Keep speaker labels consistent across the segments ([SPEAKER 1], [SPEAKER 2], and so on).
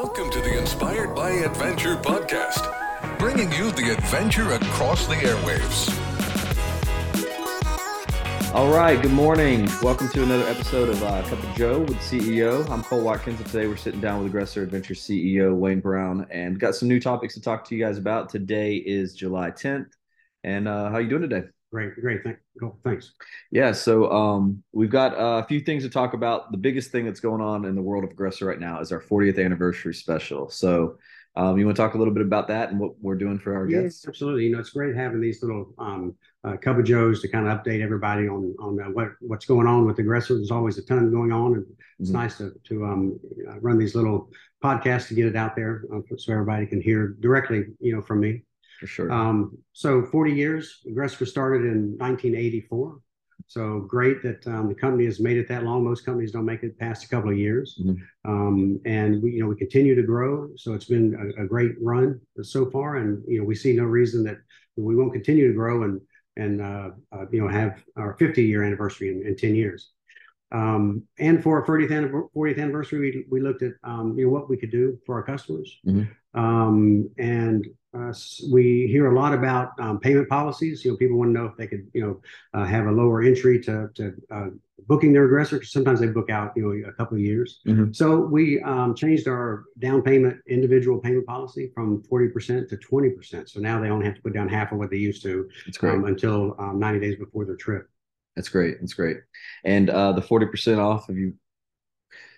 [SPEAKER 1] Welcome to the Inspired by Adventure podcast, bringing you the adventure across the airwaves.
[SPEAKER 2] All right, good morning. Welcome to another episode of uh, Cup of Joe with CEO. I'm Cole Watkins, and today we're sitting down with Aggressor Adventure CEO Wayne Brown, and got some new topics to talk to you guys about. Today is July 10th, and uh, how you doing today?
[SPEAKER 3] Great, great. Thank, cool. Thanks.
[SPEAKER 2] Yeah, so um, we've got uh, a few things to talk about. The biggest thing that's going on in the world of Aggressor right now is our 40th anniversary special. So, um, you want to talk a little bit about that and what we're doing for our
[SPEAKER 3] Yes,
[SPEAKER 2] guests?
[SPEAKER 3] absolutely. You know, it's great having these little um, uh, Cup of Joes to kind of update everybody on on uh, what what's going on with Aggressor. There's always a ton going on, and it's
[SPEAKER 2] Mhm.
[SPEAKER 3] nice to to um, run these little podcasts to get it out there uh, so everybody can hear directly, you know, from me.
[SPEAKER 2] For sure.
[SPEAKER 3] Um, so 40 years, Aggressor started in 1984. So great that um, the company has made it that long. Most companies don't make it past a couple of years.
[SPEAKER 2] Mhm.
[SPEAKER 3] Um, and we, you know, we continue to grow. So it's been a, a great run so far. And, you know, we see no reason that we won't continue to grow and, and, uh, uh, you know, have our 50 year anniversary in, in 10 years. Um, and for our 40th, anniv- 40th anniversary, we, we looked at, um, you know, what we could do for our customers.
[SPEAKER 2] Mhm.
[SPEAKER 3] Um, and uh, we hear a lot about um, payment policies. You know, people want to know if they could, you know, uh, have a lower entry to, to uh, booking their aggressor. Sometimes they book out, you know, a couple of years.
[SPEAKER 2] Mhm.
[SPEAKER 3] So we um, changed our down payment, individual payment policy from 40% to 20%. So now they only have to put down half of what they used to
[SPEAKER 2] That's great.
[SPEAKER 3] um, until um, 90 days before their trip.
[SPEAKER 2] That's great. That's great. And uh, the 40% off, have you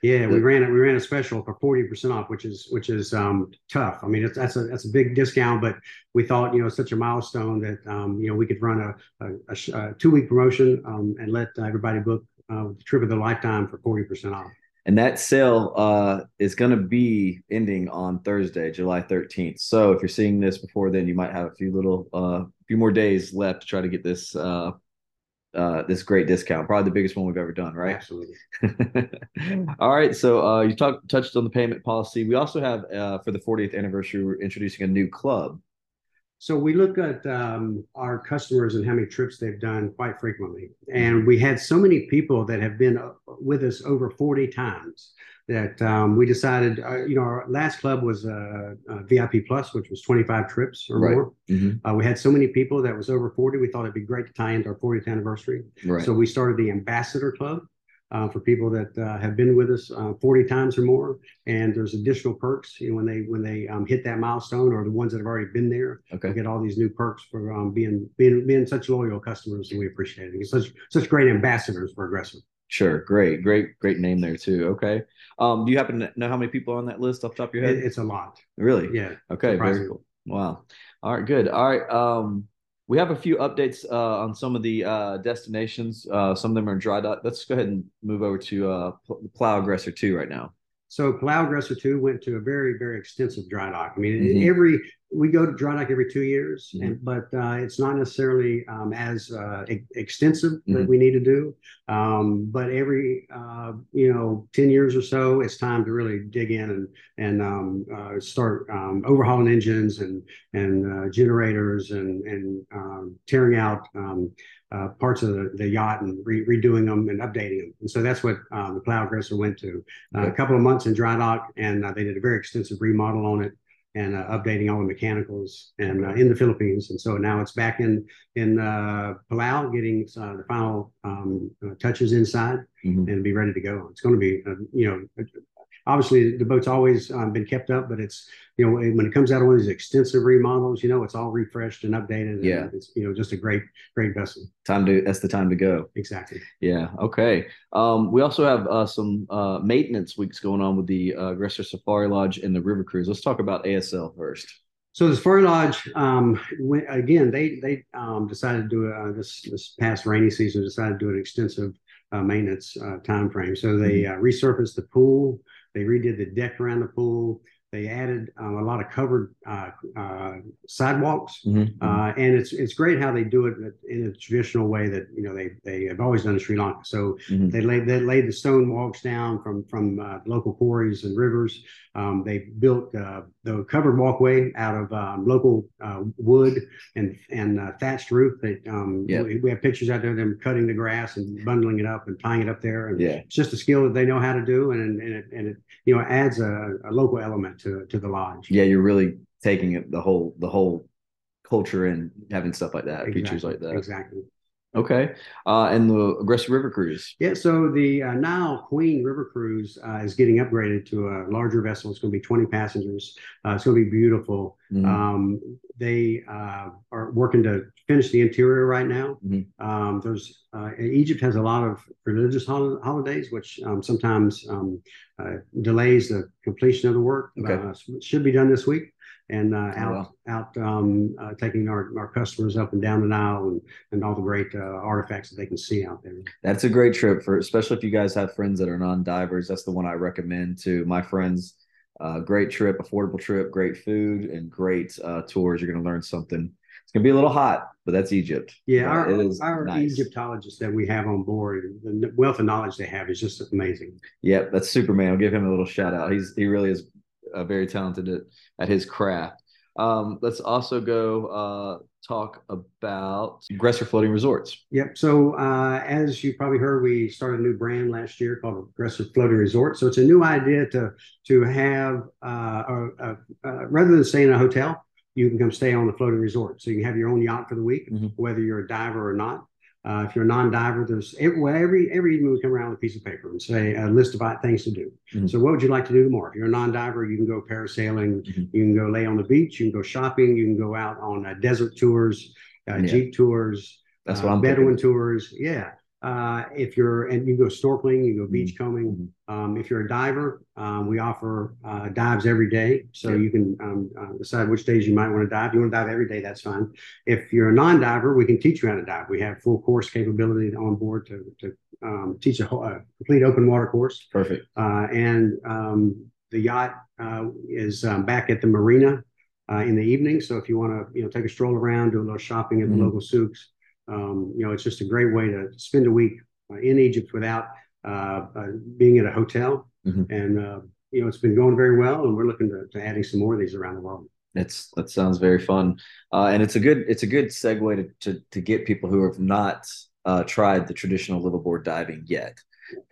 [SPEAKER 3] Yeah, we ran it. We ran a special for forty percent off, which is which is um, tough. I mean, it's, that's a that's a big discount, but we thought you know such a milestone that um, you know we could run a, a, a, two week promotion um, and let everybody book uh, the trip of their lifetime for forty percent off.
[SPEAKER 2] And that sale uh, is going to be ending on Thursday, July 13th. So if you're seeing this before then, you might have a few little, uh, few more days left to try to get this, uh, uh, this great discount. Probably the biggest one we've ever done, right?
[SPEAKER 3] Absolutely.
[SPEAKER 2] All right. So uh, you talked touched on the payment policy. We also have uh, for the 40th anniversary, we're introducing a new club.
[SPEAKER 3] So we look at um, our customers and how many trips they've done quite frequently, and we had so many people that have been uh, with us over forty times that um, we decided, uh, you know, our last club was uh, uh, VIP Plus, which was twenty five trips or
[SPEAKER 2] Right.
[SPEAKER 3] more.
[SPEAKER 2] Mhm.
[SPEAKER 3] Uh, we had so many people that was over 40. We thought it'd be great to tie into our 40th anniversary.
[SPEAKER 2] Right.
[SPEAKER 3] So we started the Ambassador Club uh, for people that uh, have been with us uh, 40 times or more. And there's additional perks, you know, when they when they um, hit that milestone, or the ones that have already been there.
[SPEAKER 2] okay.
[SPEAKER 3] We get all these new perks for um, being being being such loyal customers, and we appreciate it. Such such great ambassadors for Aggressor.
[SPEAKER 2] Sure. Great. Great. Great name there too. Okay. Um, do you happen to know how many people are on that list off the top of your
[SPEAKER 3] It,
[SPEAKER 2] head?
[SPEAKER 3] it's a lot.
[SPEAKER 2] really?
[SPEAKER 3] Yeah.
[SPEAKER 2] Okay, very cool. Wow. All right, good. All right. Um, we have a few updates uh, on some of the uh, destinations. Uh, some of them are dry dock. Let's go ahead and move over to uh, Palau Aggressor 2 right now.
[SPEAKER 3] So Palau Aggressor 2 went to a very, very extensive dry dock. I mean,
[SPEAKER 2] Mhm.
[SPEAKER 3] every we go to dry dock every two years,
[SPEAKER 2] Mhm.
[SPEAKER 3] and but uh, it's not necessarily um, as uh, e- extensive that
[SPEAKER 2] Mhm.
[SPEAKER 3] we need to do. Um, but every uh, you know ten years or so, it's time to really dig in and and um, uh, start um, overhauling engines and and uh, generators and and um, tearing out. Uh, parts of the, the yacht and re- redoing them and updating them. And so that's what uh, the Palau Aggressor went to uh, a couple of months in dry dock, and uh, they did a very extensive remodel on it and uh, updating all the mechanicals and uh, in the Philippines. And so now it's back in in uh, Palau, getting uh, the final um, uh, touches inside
[SPEAKER 2] Mhm.
[SPEAKER 3] and be ready to go. It's going to be, uh, you know, obviously the boat's always um, been kept up, but it's you know when it comes out of one of these extensive remodels, you know, it's all refreshed and updated. and
[SPEAKER 2] Yeah.
[SPEAKER 3] it's you know just a great great vessel.
[SPEAKER 2] Time to that's the time to go.
[SPEAKER 3] Exactly.
[SPEAKER 2] Yeah. Okay. Um, we also have uh, some uh, maintenance weeks going on with the uh, Aggressor Safari Lodge and the River Cruise. Let's talk about ASL first.
[SPEAKER 3] So the Safari Lodge, um, went, again, they they um, decided to do uh, this this past rainy season. Decided to do an extensive uh, maintenance uh, time frame. So they uh, resurfaced the pool. They redid the deck around the pool. They added um, a lot of covered uh, uh, sidewalks,
[SPEAKER 2] Mhm,
[SPEAKER 3] uh, and it's it's great how they do it in a traditional way that you know they they have always done in Sri Lanka. So
[SPEAKER 2] mhm.
[SPEAKER 3] they laid they laid the stone walks down from from uh, local quarries and rivers. Um, they built uh, the covered walkway out of um, local uh, wood and and uh, thatched roof. They um,
[SPEAKER 2] Yep.
[SPEAKER 3] we, we have pictures out there of them cutting the grass and bundling it up and tying it up there. And
[SPEAKER 2] Yeah.
[SPEAKER 3] it's just a skill that they know how to do, and and it, and it you know adds a, a local element to to the lodge.
[SPEAKER 2] Yeah, you're really taking it the whole the whole culture and having stuff like that, features like that.
[SPEAKER 3] Exactly.
[SPEAKER 2] Okay. Uh, and the Aggressor river cruise.
[SPEAKER 3] Yeah, so the uh, Nile Queen River Cruise uh, is getting upgraded to a larger vessel. It's going to be 20 passengers. Uh, it's going to be beautiful.
[SPEAKER 2] Mhm.
[SPEAKER 3] Um, they uh, are working to finish the interior right now.
[SPEAKER 2] Mhm.
[SPEAKER 3] Um, there's Egypt has a lot of religious hol- holidays, which um, sometimes um, uh, delays the completion of the work.
[SPEAKER 2] Okay.
[SPEAKER 3] Uh, should be done this week. And uh,
[SPEAKER 2] Oh,
[SPEAKER 3] out
[SPEAKER 2] wow.
[SPEAKER 3] out um, uh, taking our, our customers up and down the Nile and, and all the great uh, artifacts that they can see out there.
[SPEAKER 2] That's a great trip for, especially if you guys have friends that are non-divers. That's the one I recommend to my friends. Uh, great trip, affordable trip, great food, and great uh, tours. You're going to learn something. It's going to be a little hot, but that's Egypt.
[SPEAKER 3] Yeah, our,
[SPEAKER 2] it is
[SPEAKER 3] our
[SPEAKER 2] nice.
[SPEAKER 3] Egyptologists that we have on board, the wealth of knowledge they have is just amazing.
[SPEAKER 2] Yep, that's Superman. I'll give him a little shout out. He's he really is uh, very talented at, at his craft. Um, let's also go uh, talk about Aggressor Floating Resorts.
[SPEAKER 3] Yep. So uh, as you probably heard, we started a new brand last year called Aggressor Floating Resort. So it's a new idea to to have uh, a, a, a, rather than stay in a hotel, you can come stay on the floating resort. So you can have your own yacht for the week,
[SPEAKER 2] Mhm.
[SPEAKER 3] whether you're a diver or not. Uh, if you're a non-diver, there's every, every every evening we come around with a piece of paper and say a list of things to do.
[SPEAKER 2] Mhm.
[SPEAKER 3] So what would you like to do tomorrow? If you're a non-diver, you can go parasailing,
[SPEAKER 2] Mhm.
[SPEAKER 3] you can go lay on the beach, you can go shopping, you can go out on uh, desert tours, uh,
[SPEAKER 2] Yeah.
[SPEAKER 3] jeep tours,
[SPEAKER 2] That's
[SPEAKER 3] uh,
[SPEAKER 2] what I'm
[SPEAKER 3] Bedouin
[SPEAKER 2] thinking.
[SPEAKER 3] tours. Yeah. Uh, if you're and you go snorkeling, you go
[SPEAKER 2] Mm-hmm.
[SPEAKER 3] Um, if you're a diver, um, we offer uh, dives every day, so
[SPEAKER 2] Yeah.
[SPEAKER 3] you can um, uh, decide which days you might want to dive. If you want to dive every day, that's fine. If you're a non-diver, we can teach you how to dive. We have full course capability on board to to um, teach a, whole, a complete open water course.
[SPEAKER 2] Perfect.
[SPEAKER 3] Uh, and um, the yacht uh, is um, back at the marina uh, in the evening. So if you want to, you know, take a stroll around, do a little shopping at the
[SPEAKER 2] Mhm.
[SPEAKER 3] local souks, um, you know, it's just a great way to spend a week uh, in Egypt without uh, uh, being at a hotel.
[SPEAKER 2] Mhm.
[SPEAKER 3] And uh, you know, it's been going very well, and we're looking to, to adding some more of these around the world.
[SPEAKER 2] That's that sounds very fun, uh, and it's a good it's a good segue to to, to get people who have not uh, tried the traditional liveaboard diving yet.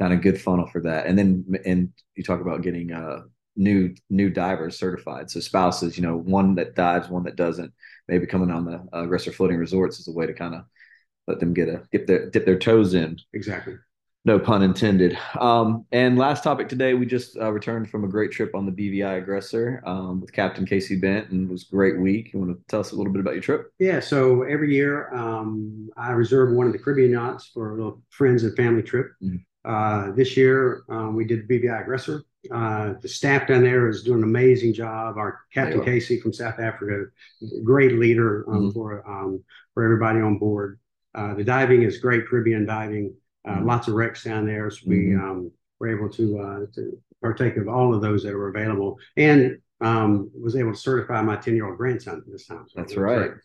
[SPEAKER 2] Kind of good funnel for that, and then and you talk about getting uh, new new divers certified. So spouses, you know, one that dives, one that doesn't. Maybe coming on the uh, aggressor floating resorts is a way to kind of let them get a dip their dip their toes in.
[SPEAKER 3] Exactly.
[SPEAKER 2] No pun intended. Um, and last topic today, we just uh, returned from a great trip on the BVI Aggressor um, with Captain Casey Bent, and it was a great week. You want to tell us a little bit about your trip?
[SPEAKER 3] Yeah, so every year um, I reserve one of the Caribbean yachts for a little friends and family trip.
[SPEAKER 2] Mhm.
[SPEAKER 3] Uh, this year um, we did the BVI Aggressor. Uh, the staff down there is doing an amazing job. Our Captain Casey from South Africa, great leader um,
[SPEAKER 2] Mhm.
[SPEAKER 3] for um, for everybody on board. Uh, the diving is great Caribbean diving. Uh,
[SPEAKER 2] Mhm.
[SPEAKER 3] Lots of wrecks down there, so we
[SPEAKER 2] Mhm.
[SPEAKER 3] um, were able to uh, to partake of all of those that were available, and um, was able to certify my ten year old grandson this time. So
[SPEAKER 2] That's right.
[SPEAKER 3] great.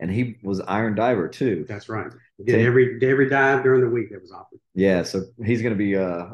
[SPEAKER 2] And he was Iron Diver too.
[SPEAKER 3] That's right. Did every every dive during the week that was offered.
[SPEAKER 2] Yeah, so he's going to be uh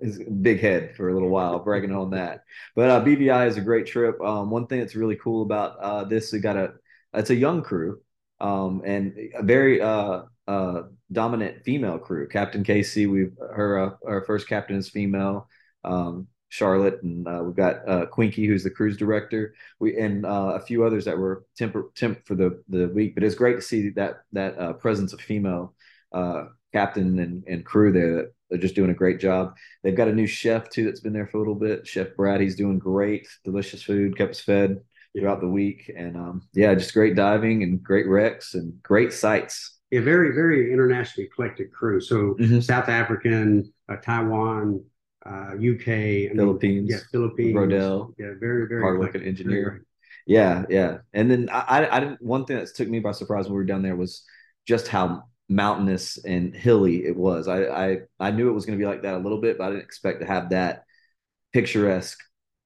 [SPEAKER 2] his big head for a little while, bragging on that. But uh, BVI is a great trip. Um, one thing that's really cool about uh, this, we got a it's a young crew, um, and a very uh, uh, dominant female crew. Captain Casey, we've her uh, our first captain is female. Um, Charlotte, and uh, we've got uh, Quinky, who's the cruise director. We and uh, a few others that were temp temp for the the week. But it's great to see that that presence of female captain and, and crew there that they're just doing a great job. They've got a new chef too that's been there for a little bit. Chef Brad, he's doing great, delicious food, kept us fed throughout the week, and um, yeah, just great diving and great wrecks and great sights.
[SPEAKER 3] A very very internationally eclectic crew. So
[SPEAKER 2] Mhm.
[SPEAKER 3] South African, uh, Taiwan, uh, UK, I mean,
[SPEAKER 2] Philippines,
[SPEAKER 3] yeah, Philippines,
[SPEAKER 2] Rodell,
[SPEAKER 3] yeah, very very
[SPEAKER 2] hardworking engineer. Yeah, yeah. And then I, I, I didn't. One thing that took me by surprise when we were down there was just how mountainous and hilly it was. I, I, I knew it was going to be like that a little bit, but I didn't expect to have that picturesque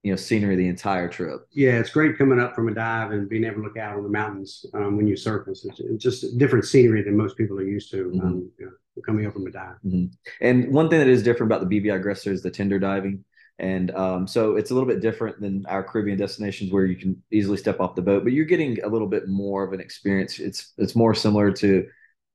[SPEAKER 2] you know scenery the entire trip.
[SPEAKER 3] Yeah, it's great coming up from a dive and being able to look out on the mountains um, when you surface. It's, just different scenery than most people are used to mm-hmm. um, you know, coming up from a dive.
[SPEAKER 2] Mm-hmm. And one thing that is different about the BVI Aggressor is the tender diving. And um, so it's a little bit different than our Caribbean destinations where you can easily step off the boat, but you're getting a little bit more of an experience. It's it's more similar to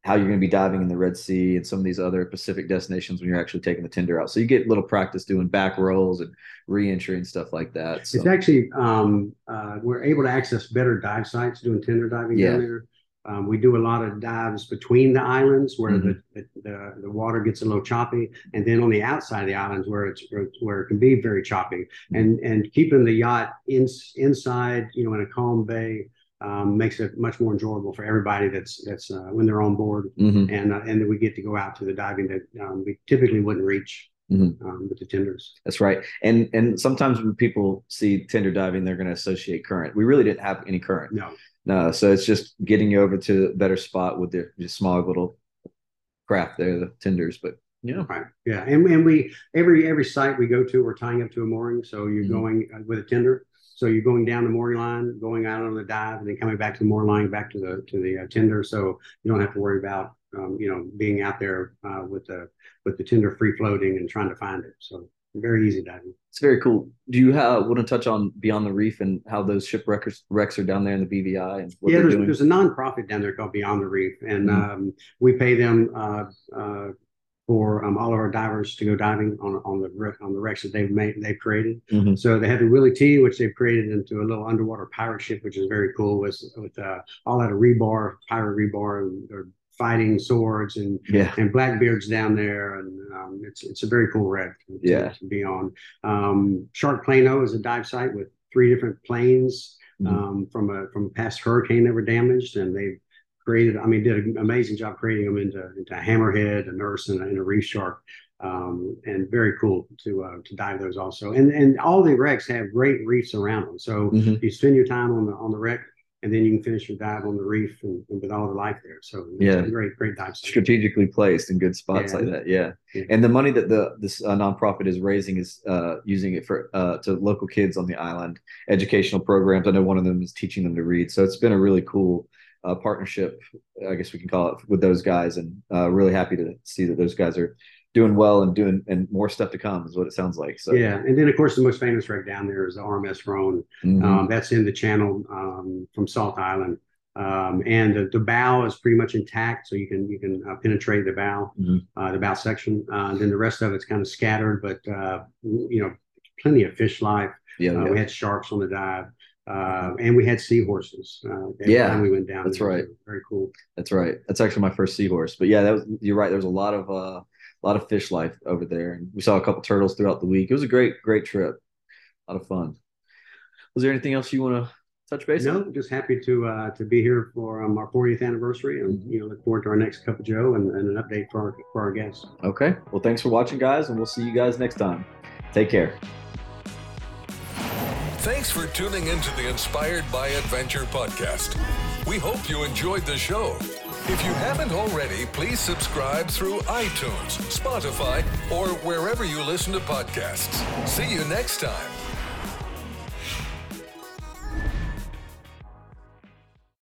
[SPEAKER 2] how you're going to be diving in the Red Sea and some of these other Pacific destinations when you're actually taking the tender out. So you get a little practice doing back rolls and reentry and stuff like that. So.
[SPEAKER 3] It's actually um, uh, we're able to access better dive sites doing tender diving yeah. down there. Um, we do a lot of dives between the islands where mm-hmm. the, the, the water gets a little choppy, and then on the outside of the islands where it's where it can be very choppy, mm-hmm. and and keeping the yacht in, inside, you know, in a calm bay um, makes it much more enjoyable for everybody that's that's uh, when they're on board, mm-hmm. and uh, and that we get to go out to the diving that um, we typically wouldn't reach. Mm-hmm. Um, with the tenders.
[SPEAKER 2] That's right. And and sometimes when people see tender diving, they're going to associate current. We really didn't have any current.
[SPEAKER 3] No.
[SPEAKER 2] No. So it's just getting you over to a better spot with the just small little craft there, the tenders. But
[SPEAKER 3] yeah. Right. Yeah. And, and we every every site we go to, we're tying up to a mooring. So you're mm-hmm. going uh, with a tender. So you're going down the mooring line, going out on the dive, and then coming back to the mooring line, back to the to the uh, tender. So you don't have to worry about um, you know being out there uh, with the with the tender free floating and trying to find it. So very easy diving.
[SPEAKER 2] It's very cool. Do you have, want to touch on Beyond the Reef and how those shipwrecks wrecks are down there in the BVI and
[SPEAKER 3] yeah, there's, there's, a nonprofit down there called Beyond the Reef, and mm-hmm. um, we pay them uh, uh, for um, all of our divers to go diving on on the on the wrecks that they've made they've created. Mm-hmm. So they have the Willie T, which they've created into a little underwater pirate ship, which is very cool. With with uh, all that of rebar, pirate rebar, and fighting swords and yeah. and blackbeards down there, and um, it's it's a very cool wreck. To,
[SPEAKER 2] yeah,
[SPEAKER 3] to be on. Um, Shark Plano is a dive site with three different planes. Mm-hmm. Um, from a from a past hurricane that were damaged, and they've created, I mean, did an amazing job creating them into, into a hammerhead, a nurse, and a, and a reef shark. Um, and very cool to uh, to dive those also. And and all the wrecks have great reefs around them. So mm-hmm. you spend your time on the on the wreck, and then you can finish your dive on the reef and, and with all the life there. So
[SPEAKER 2] yeah,
[SPEAKER 3] great great dive.
[SPEAKER 2] Strategically placed in good spots yeah. like that. Yeah. yeah. And the money that the this uh, nonprofit is raising is uh, using it for uh, to local kids on the island, educational programs. I know one of them is teaching them to read. So it's been a really cool uh, partnership, I guess we can call it, with those guys, and uh, really happy to see that those guys are doing well and doing and more stuff to come is what it sounds like. So
[SPEAKER 3] yeah, and then of course the most famous wreck down there is the RMS Rhone. Mm-hmm. Um, that's in the channel um, from Salt Island. Um, and the, the, bow is pretty much intact, so you can you can uh, penetrate the bow, mm-hmm. uh, the bow section. Uh, then the rest of it's kind of scattered, but uh, you know, plenty of fish life. Yeah, uh, yeah, we had sharks on the dive. Uh, and we had seahorses. Uh,
[SPEAKER 2] yeah,
[SPEAKER 3] we went down.
[SPEAKER 2] That's there. right.
[SPEAKER 3] Very cool.
[SPEAKER 2] That's right. That's actually my first seahorse. But yeah, that was you're right. There was a lot of uh, a lot of fish life over there, and we saw a couple turtles throughout the week. It was a great, great trip. A lot of fun. Was there anything else you want to touch base?
[SPEAKER 3] No, on? just happy to uh, to be here for um, our 40th anniversary, and mm-hmm. you know, look forward to our next cup of Joe and, and an update for our for our guests.
[SPEAKER 2] Okay. Well, thanks for watching, guys, and we'll see you guys next time. Take care.
[SPEAKER 1] Thanks for tuning into the Inspired by Adventure podcast. We hope you enjoyed the show. If you haven't already, please subscribe through iTunes, Spotify, or wherever you listen to podcasts. See you next time.